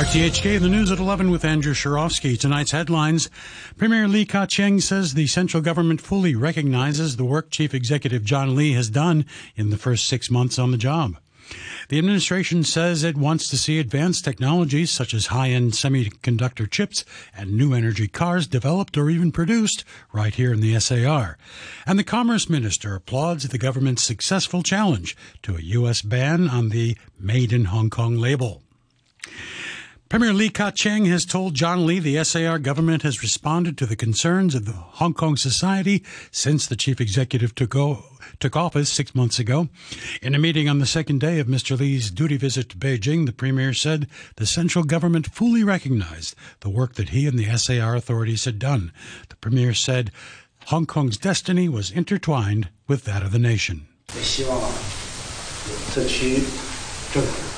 RTHK, in the news at 11 with Andrew Shirovsky. Tonight's headlines. Premier Li Keqiang says the central government fully recognizes the work Chief Executive John Lee has done in the first six months on the job. The administration says it wants to see advanced technologies such as high-end semiconductor chips and new energy cars developed or even produced right here in the SAR. And the Commerce Minister applauds the government's successful challenge to a U.S. ban on the Made in Hong Kong label. Premier Li Keqiang has told John Lee the SAR government has responded to the concerns of the Hong Kong society since the chief executive took, o- took office six months ago. In a meeting on the second day of Mr. Lee's duty visit to Beijing, the premier said the central government fully recognized the work that he and the SAR authorities had done. The premier said Hong Kong's destiny was intertwined with that of the nation.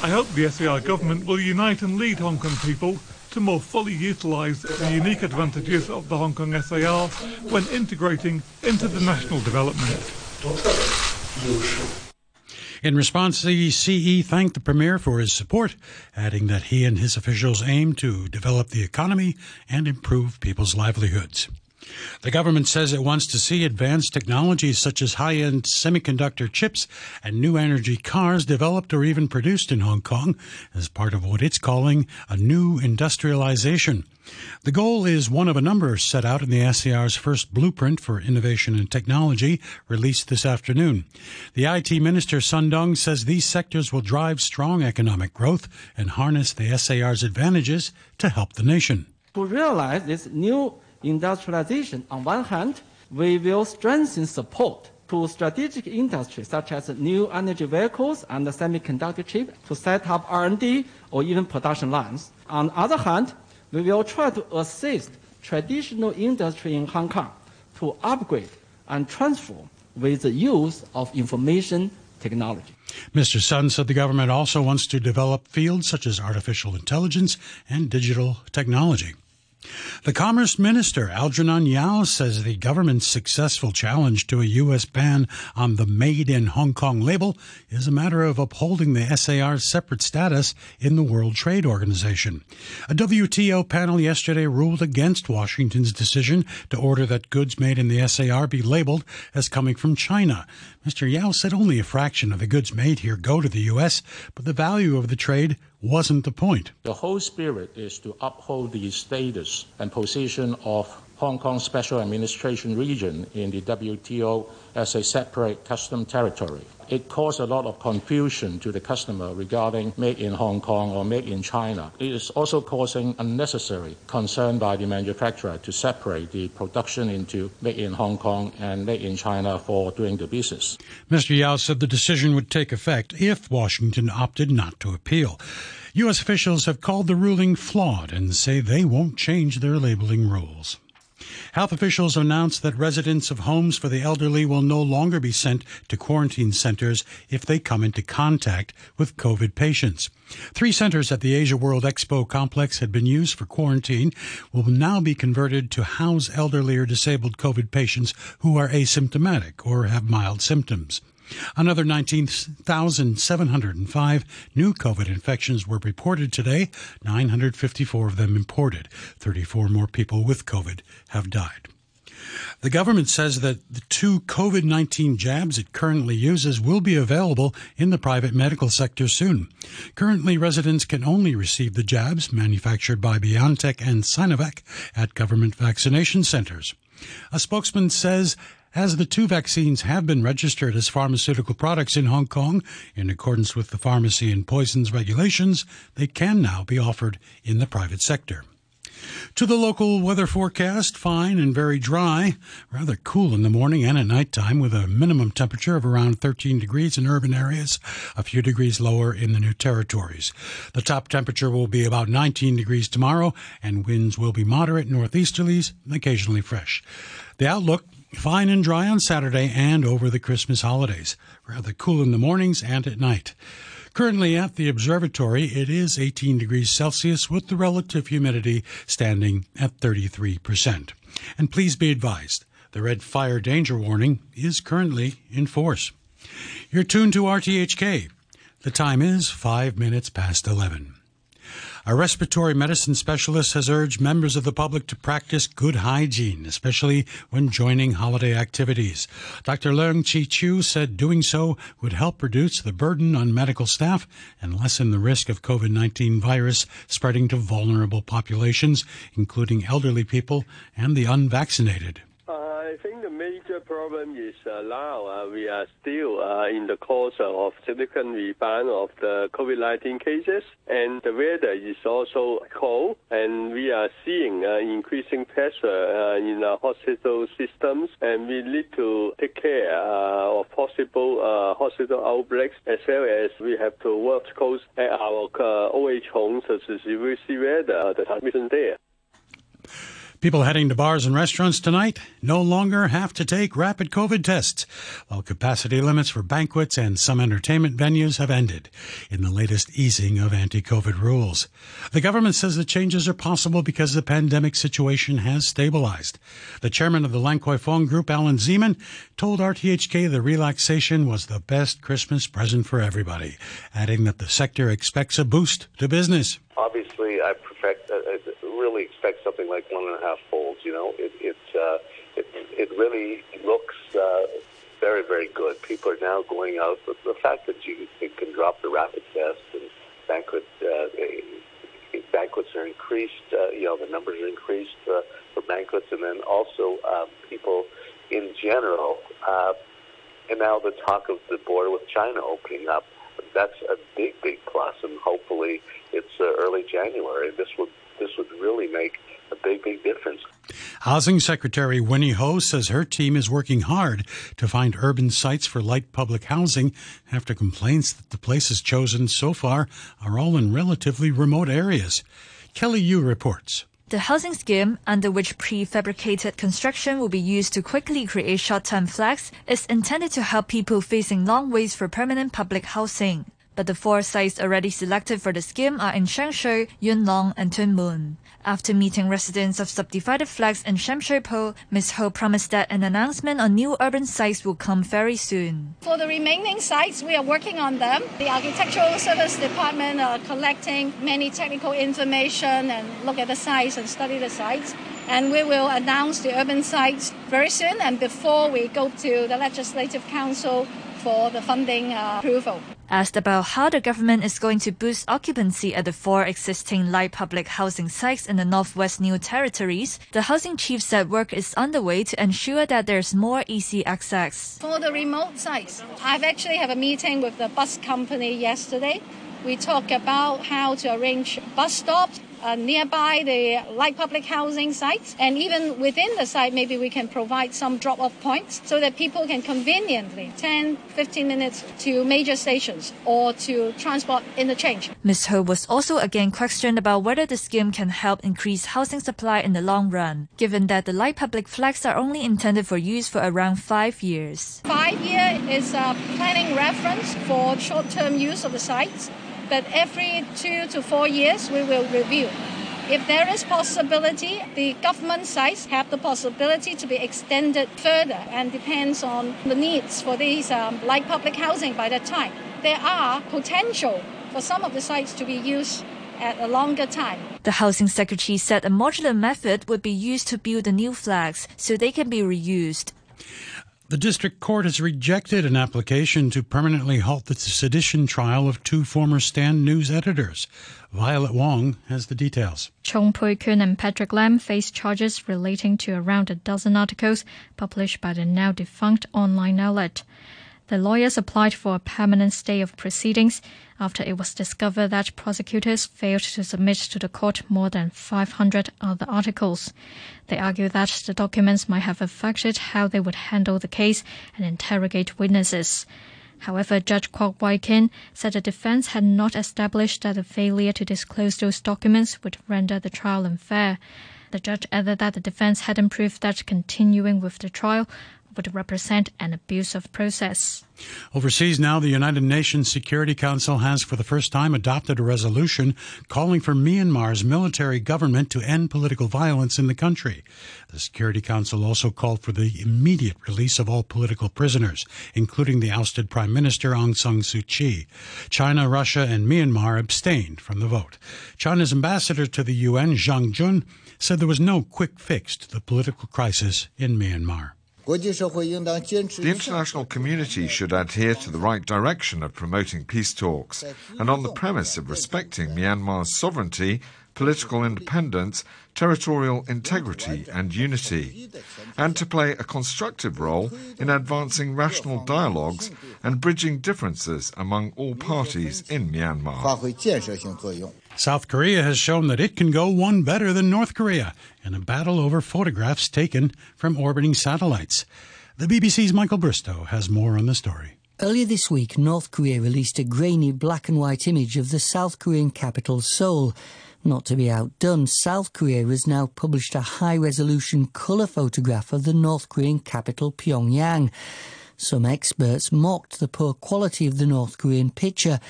I hope the SAR government will unite and lead Hong Kong people to more fully utilise the unique advantages of the Hong Kong SAR when integrating into the national development. In response, the CE thanked the Premier for his support, adding that he and his officials aim to develop the economy and improve people's livelihoods. The government says it wants to see advanced technologies such as high end semiconductor chips and new energy cars developed or even produced in Hong Kong as part of what it's calling a new industrialization. The goal is one of a number set out in the SAR's first blueprint for innovation and technology released this afternoon. The IT Minister Sun Dong says these sectors will drive strong economic growth and harness the SAR's advantages to help the nation. To realize this new industrialization, on one hand, we will strengthen support to strategic industries such as new energy vehicles and the semiconductor chip to set up R&D or even production lines. On the other hand, we will try to assist traditional industry in Hong Kong to upgrade and transform with the use of information technology. Mr. Sun said the government also wants to develop fields such as artificial intelligence and digital technology. The Commerce Minister, Algernon Yau, says the government's successful challenge to a U.S. ban on the Made in Hong Kong label is a matter of upholding the SAR's separate status in the World Trade Organization. A WTO panel yesterday ruled against Washington's decision to order that goods made in the SAR be labeled as coming from China. Mr. Yau said only a fraction of the goods made here go to the U.S., but the value of the trade wasn't the point. The whole spirit is to uphold the status and position of Hong Kong Special Administration Region in the WTO as a separate custom territory. It caused a lot of confusion to the customer regarding made in Hong Kong or made in China. It is also causing unnecessary concern by the manufacturer to separate the production into made in Hong Kong and made in China for doing the business. Mr. Yau said the decision would take effect if Washington opted not to appeal. U.S. officials have called the ruling flawed and say they won't change their labeling rules. Health officials announced that residents of homes for the elderly will no longer be sent to quarantine centers if they come into contact with COVID patients. Three centers at the Asia World Expo complex had been used for quarantine will now be converted to house elderly or disabled COVID patients who are asymptomatic or have mild symptoms. Another 19,705 new COVID infections were reported today, 954 of them imported. 34 more people with COVID have died. The government says that the two COVID 19 jabs it currently uses will be available in the private medical sector soon. Currently, residents can only receive the jabs manufactured by BioNTech and Sinovac at government vaccination centers. A spokesman says as the two vaccines have been registered as pharmaceutical products in Hong Kong in accordance with the pharmacy and poisons regulations, they can now be offered in the private sector. To the local weather forecast, fine and very dry, rather cool in the morning and at night time with a minimum temperature of around 13 degrees in urban areas, a few degrees lower in the new territories. The top temperature will be about 19 degrees tomorrow and winds will be moderate northeasterlies, occasionally fresh. The outlook Fine and dry on Saturday and over the Christmas holidays. Rather cool in the mornings and at night. Currently at the observatory, it is 18 degrees Celsius with the relative humidity standing at 33%. And please be advised, the red fire danger warning is currently in force. You're tuned to RTHK. The time is 5 minutes past 11. A respiratory medicine specialist has urged members of the public to practice good hygiene, especially when joining holiday activities. Dr. Leung Chi-chiu said doing so would help reduce the burden on medical staff and lessen the risk of COVID 19 virus spreading to vulnerable populations, including elderly people and the unvaccinated problem is uh, now uh, we are still uh, in the course of significant rebound of the COVID-19 cases, and the weather is also cold, and we are seeing uh, increasing pressure uh, in the hospital systems, and we need to take care uh, of possible hospital outbreaks, as well as we have to work close at our OH homes, as we see where the, the transmission there. People heading to bars and restaurants tonight no longer have to take rapid COVID tests, while capacity limits for banquets and some entertainment venues have ended in the latest easing of anti COVID rules. The government says the changes are possible because the pandemic situation has stabilized. The chairman of the Lan Fong Group, Alan Zeman, told RTHK the relaxation was the best Christmas present for everybody, adding that the sector expects a boost to business. Obviously, I perfect, really expect something like one and a half folds. You know, it it uh, it, it really looks uh, very very good. People are now going out. The, the fact that you, you can drop the rapid test and banquet uh, banquets are increased. Uh, you know, the numbers are increased uh, for banquets, and then also uh, people in general. Uh, and now the talk of the border with China opening up. That's a big, big plus, and hopefully it's uh, early January. This would this would really make a big, big difference. Housing Secretary Winnie Ho says her team is working hard to find urban sites for light public housing after complaints that the places chosen so far are all in relatively remote areas. Kelly Yu reports. The housing scheme, under which prefabricated construction will be used to quickly create short-term flats, is intended to help people facing long waits for permanent public housing but the four sites already selected for the scheme are in Sheung Shui, Yuen Long, and Tuen Mun. After meeting residents of subdivided flats in Sham Shui Po, Ms. Ho promised that an announcement on new urban sites will come very soon. For the remaining sites, we are working on them. The Architectural Service Department are collecting many technical information and look at the sites and study the sites. And we will announce the urban sites very soon and before we go to the Legislative Council for the funding uh, approval. Asked about how the government is going to boost occupancy at the four existing light public housing sites in the Northwest New Territories, the housing chief said work is underway to ensure that there's more easy access. For the remote sites, I've actually had a meeting with the bus company yesterday. We talk about how to arrange bus stops uh, nearby the light public housing sites. And even within the site, maybe we can provide some drop off points so that people can conveniently 10, 15 minutes to major stations or to transport interchange. Ms. Ho was also again questioned about whether the scheme can help increase housing supply in the long run, given that the light public flats are only intended for use for around five years. Five year is a planning reference for short term use of the sites but every two to four years we will review. If there is possibility, the government sites have the possibility to be extended further and depends on the needs for these um, light public housing by that time. There are potential for some of the sites to be used at a longer time. The housing secretary said a modular method would be used to build the new flags so they can be reused. The district court has rejected an application to permanently halt the sedition trial of two former Stand News editors. Violet Wong has the details. Chung Pui-kuen and Patrick Lam face charges relating to around a dozen articles published by the now defunct online outlet. The lawyers applied for a permanent stay of proceedings after it was discovered that prosecutors failed to submit to the court more than 500 other articles. They argue that the documents might have affected how they would handle the case and interrogate witnesses. However, Judge Kwok Wai Kin said the defense had not established that the failure to disclose those documents would render the trial unfair. The judge added that the defense hadn't proved that continuing with the trial would represent an abuse of process. Overseas now, the United Nations Security Council has for the first time adopted a resolution calling for Myanmar's military government to end political violence in the country. The Security Council also called for the immediate release of all political prisoners, including the ousted Prime Minister Aung San Suu Kyi. China, Russia, and Myanmar abstained from the vote. China's ambassador to the UN, Zhang Jun, said there was no quick fix to the political crisis in Myanmar. The international community should adhere to the right direction of promoting peace talks, and on the premise of respecting Myanmar's sovereignty, political independence, territorial integrity, and unity, and to play a constructive role in advancing rational dialogues and bridging differences among all parties in Myanmar. South Korea has shown that it can go one better than North Korea in a battle over photographs taken from orbiting satellites. The BBC's Michael Bristow has more on the story. Earlier this week, North Korea released a grainy black and white image of the South Korean capital, Seoul. Not to be outdone, South Korea has now published a high resolution colour photograph of the North Korean capital, Pyongyang. Some experts mocked the poor quality of the North Korean picture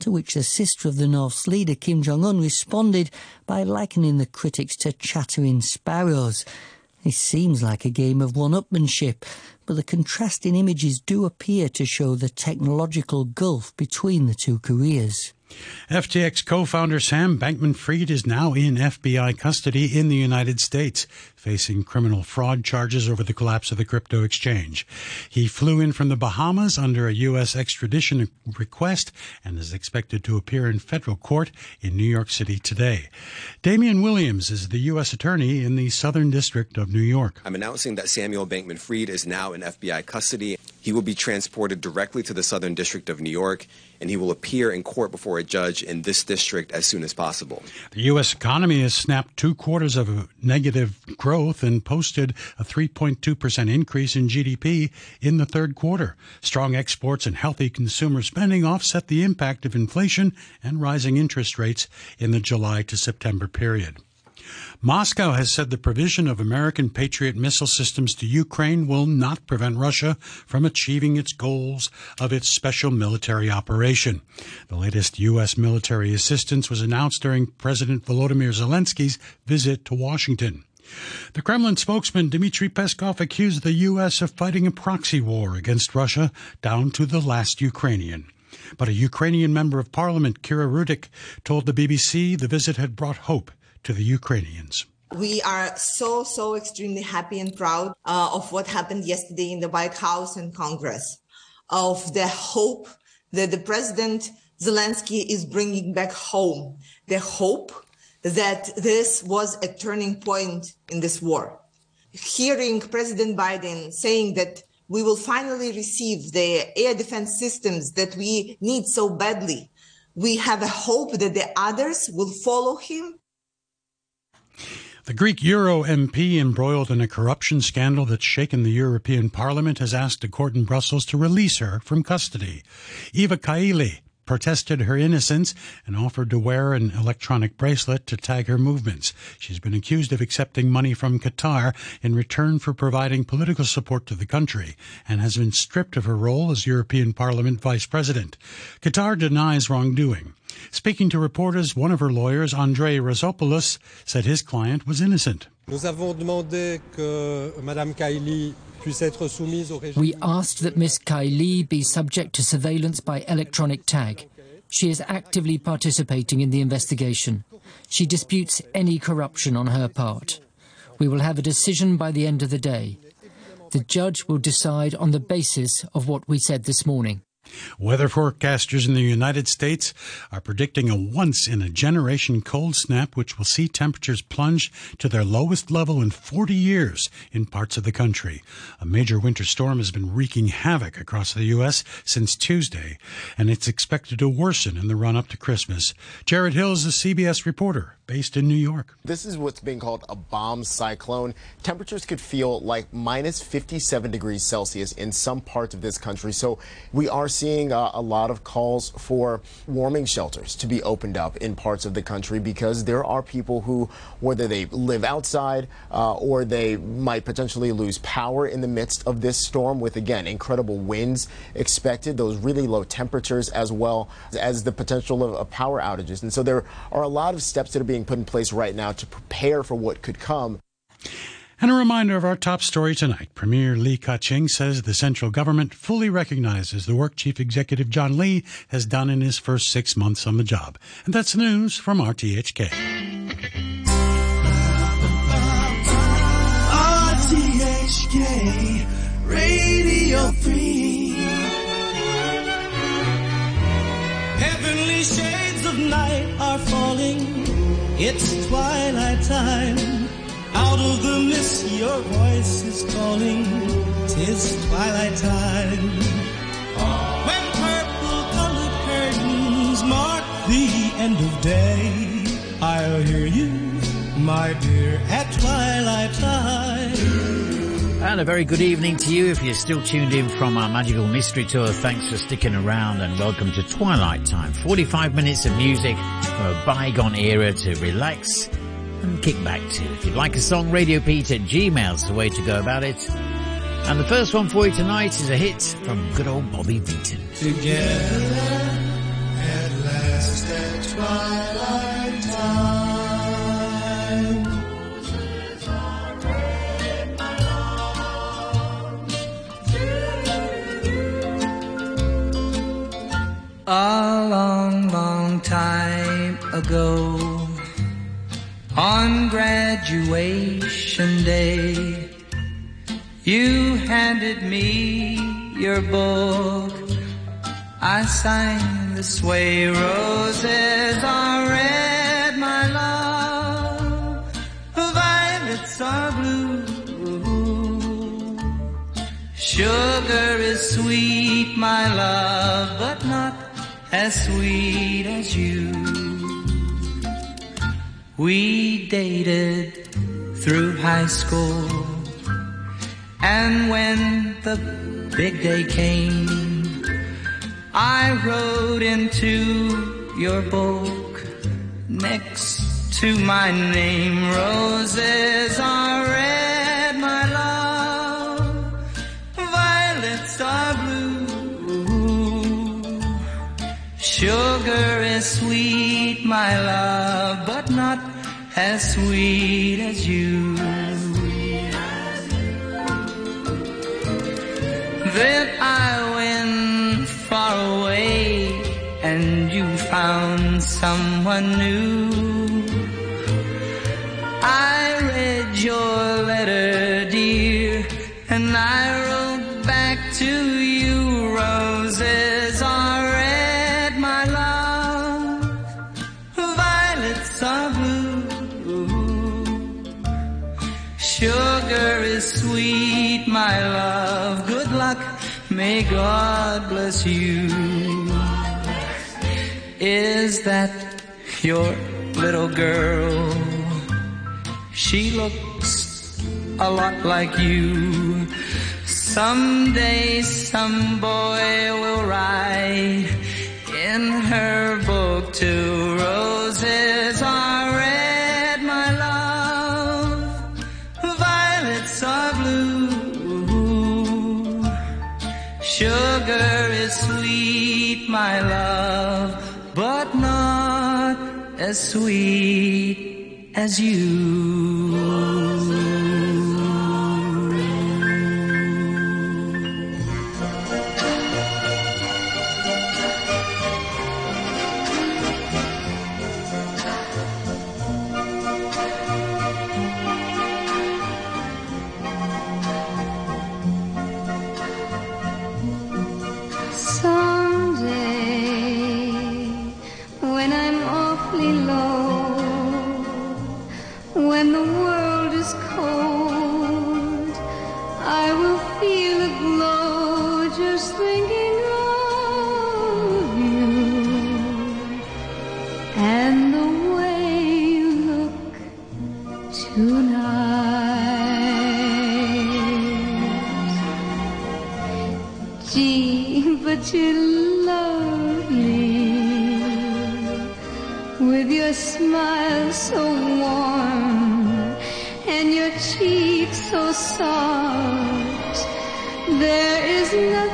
to which the sister of the North's leader, Kim Jong un, responded by likening the critics to chattering sparrows. This seems like a game of one upmanship, but the contrasting images do appear to show the technological gulf between the two Koreas. FTX co founder Sam Bankman Fried is now in FBI custody in the United States, facing criminal fraud charges over the collapse of the crypto exchange. He flew in from the Bahamas under a U.S. extradition request and is expected to appear in federal court in New York City today. Damian Williams is the U.S. attorney in the Southern District of New York. I'm announcing that Samuel Bankman Fried is now in FBI custody. He will be transported directly to the Southern District of New York and he will appear in court before a judge in this district as soon as possible. The U.S. economy has snapped two quarters of negative growth and posted a 3.2% increase in GDP in the third quarter. Strong exports and healthy consumer spending offset the impact of inflation and rising interest rates in the July to September period. Moscow has said the provision of American Patriot missile systems to Ukraine will not prevent Russia from achieving its goals of its special military operation. The latest U.S. military assistance was announced during President Volodymyr Zelensky's visit to Washington. The Kremlin spokesman Dmitry Peskov accused the U.S. of fighting a proxy war against Russia down to the last Ukrainian. But a Ukrainian member of parliament, Kira Rudik, told the BBC the visit had brought hope to the Ukrainians. We are so, so extremely happy and proud uh, of what happened yesterday in the White House and Congress, of the hope that the President Zelensky is bringing back home, the hope that this was a turning point in this war. Hearing President Biden saying that we will finally receive the air defense systems that we need so badly, we have a hope that the others will follow him the Greek Euro MP embroiled in a corruption scandal that's shaken the European Parliament has asked a court in Brussels to release her from custody. Eva Kaili protested her innocence and offered to wear an electronic bracelet to tag her movements. She's been accused of accepting money from Qatar in return for providing political support to the country and has been stripped of her role as European Parliament Vice President. Qatar denies wrongdoing. Speaking to reporters, one of her lawyers, André Risopoulos, said his client was innocent. We asked that Ms. Kaili be subject to surveillance by electronic tag. She is actively participating in the investigation. She disputes any corruption on her part. We will have a decision by the end of the day. The judge will decide on the basis of what we said this morning. Weather forecasters in the United States are predicting a once in a generation cold snap, which will see temperatures plunge to their lowest level in 40 years in parts of the country. A major winter storm has been wreaking havoc across the U.S. since Tuesday, and it's expected to worsen in the run up to Christmas. Jared Hill is a CBS reporter based in New York. This is what's being called a bomb cyclone. Temperatures could feel like minus 57 degrees Celsius in some parts of this country, so we are seeing uh, a lot of calls for warming shelters to be opened up in parts of the country because there are people who, whether they live outside uh, or they might potentially lose power in the midst of this storm with, again, incredible winds expected, those really low temperatures, as well as the potential of, of power outages. And so there are a lot of steps that are being put in place right now to prepare for what could come. And a reminder of our top story tonight. Premier Li Keqiang says the central government fully recognizes the work Chief Executive John Lee has done in his first six months on the job. And that's news from RTHK. RTHK Radio 3 Heavenly shades of night are falling. It's twilight time out of the mist, your voice is calling. Tis twilight time. When purple colored curtains mark the end of day, I'll hear you, my dear, at twilight time. And a very good evening to you if you're still tuned in from our Magical Mystery Tour. Thanks for sticking around and welcome to Twilight Time. 45 minutes of music from a bygone era to relax and kick back to. If you'd like a song, Radio Pete at Gmail's the way to go about it. And the first one for you tonight is a hit from good old Bobby Vinton. Together at last at twilight time. A long, long time ago on graduation day, you handed me your book. I signed the way, roses are red, my love. Violets are blue. Sugar is sweet, my love, but not as sweet as you. We dated through high school. And when the big day came, I wrote into your book next to my name. Roses are red, my love. Violets are blue. Sugar is sweet, my love, but not as sweet as you. Then I went far away and you found someone new. I read your God bless you. Is that your little girl? She looks a lot like you. Someday some boy will write in her book two my love, but not as sweet as you. Lovely, with your smile so warm and your cheeks so soft. There is nothing